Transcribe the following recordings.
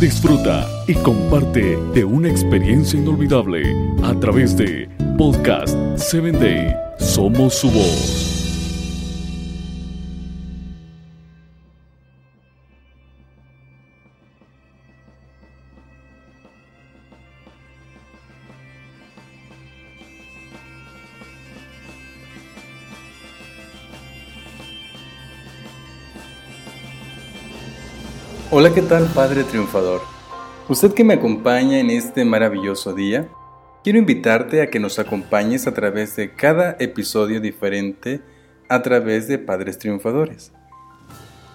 Disfruta y comparte de una experiencia inolvidable a través de Podcast 7 Day. Somos su voz. Hola, ¿qué tal Padre Triunfador? Usted que me acompaña en este maravilloso día, quiero invitarte a que nos acompañes a través de cada episodio diferente a través de Padres Triunfadores.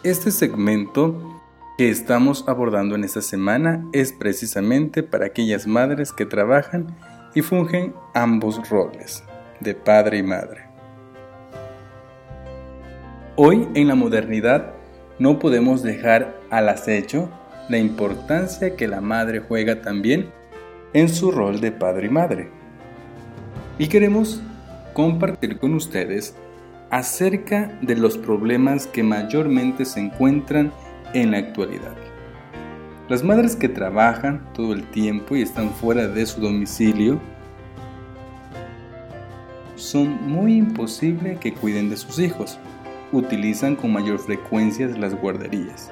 Este segmento que estamos abordando en esta semana es precisamente para aquellas madres que trabajan y fungen ambos roles, de padre y madre. Hoy en la modernidad no podemos dejar al acecho la importancia que la madre juega también en su rol de padre y madre. Y queremos compartir con ustedes acerca de los problemas que mayormente se encuentran en la actualidad. Las madres que trabajan todo el tiempo y están fuera de su domicilio son muy imposible que cuiden de sus hijos utilizan con mayor frecuencia las guarderías.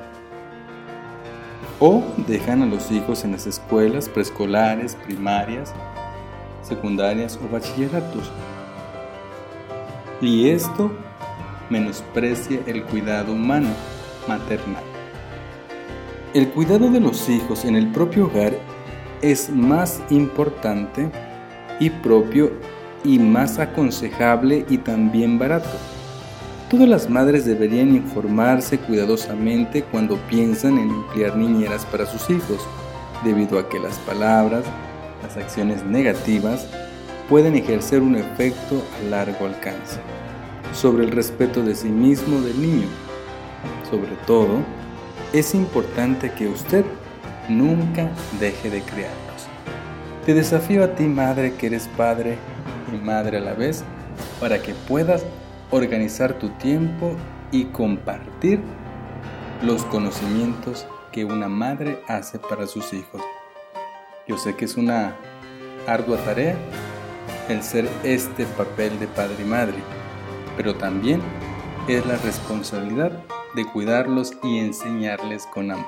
O dejan a los hijos en las escuelas preescolares, primarias, secundarias o bachilleratos. Y esto menosprecia el cuidado humano maternal. El cuidado de los hijos en el propio hogar es más importante y propio y más aconsejable y también barato Todas las madres deberían informarse cuidadosamente cuando piensan en emplear niñeras para sus hijos, debido a que las palabras, las acciones negativas, pueden ejercer un efecto a largo alcance sobre el respeto de sí mismo del niño. Sobre todo, es importante que usted nunca deje de criarlos. Te desafío a ti, madre, que eres padre y madre a la vez, para que puedas organizar tu tiempo y compartir los conocimientos que una madre hace para sus hijos. Yo sé que es una ardua tarea el ser este papel de padre y madre, pero también es la responsabilidad de cuidarlos y enseñarles con amor.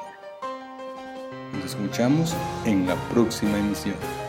Nos escuchamos en la próxima emisión.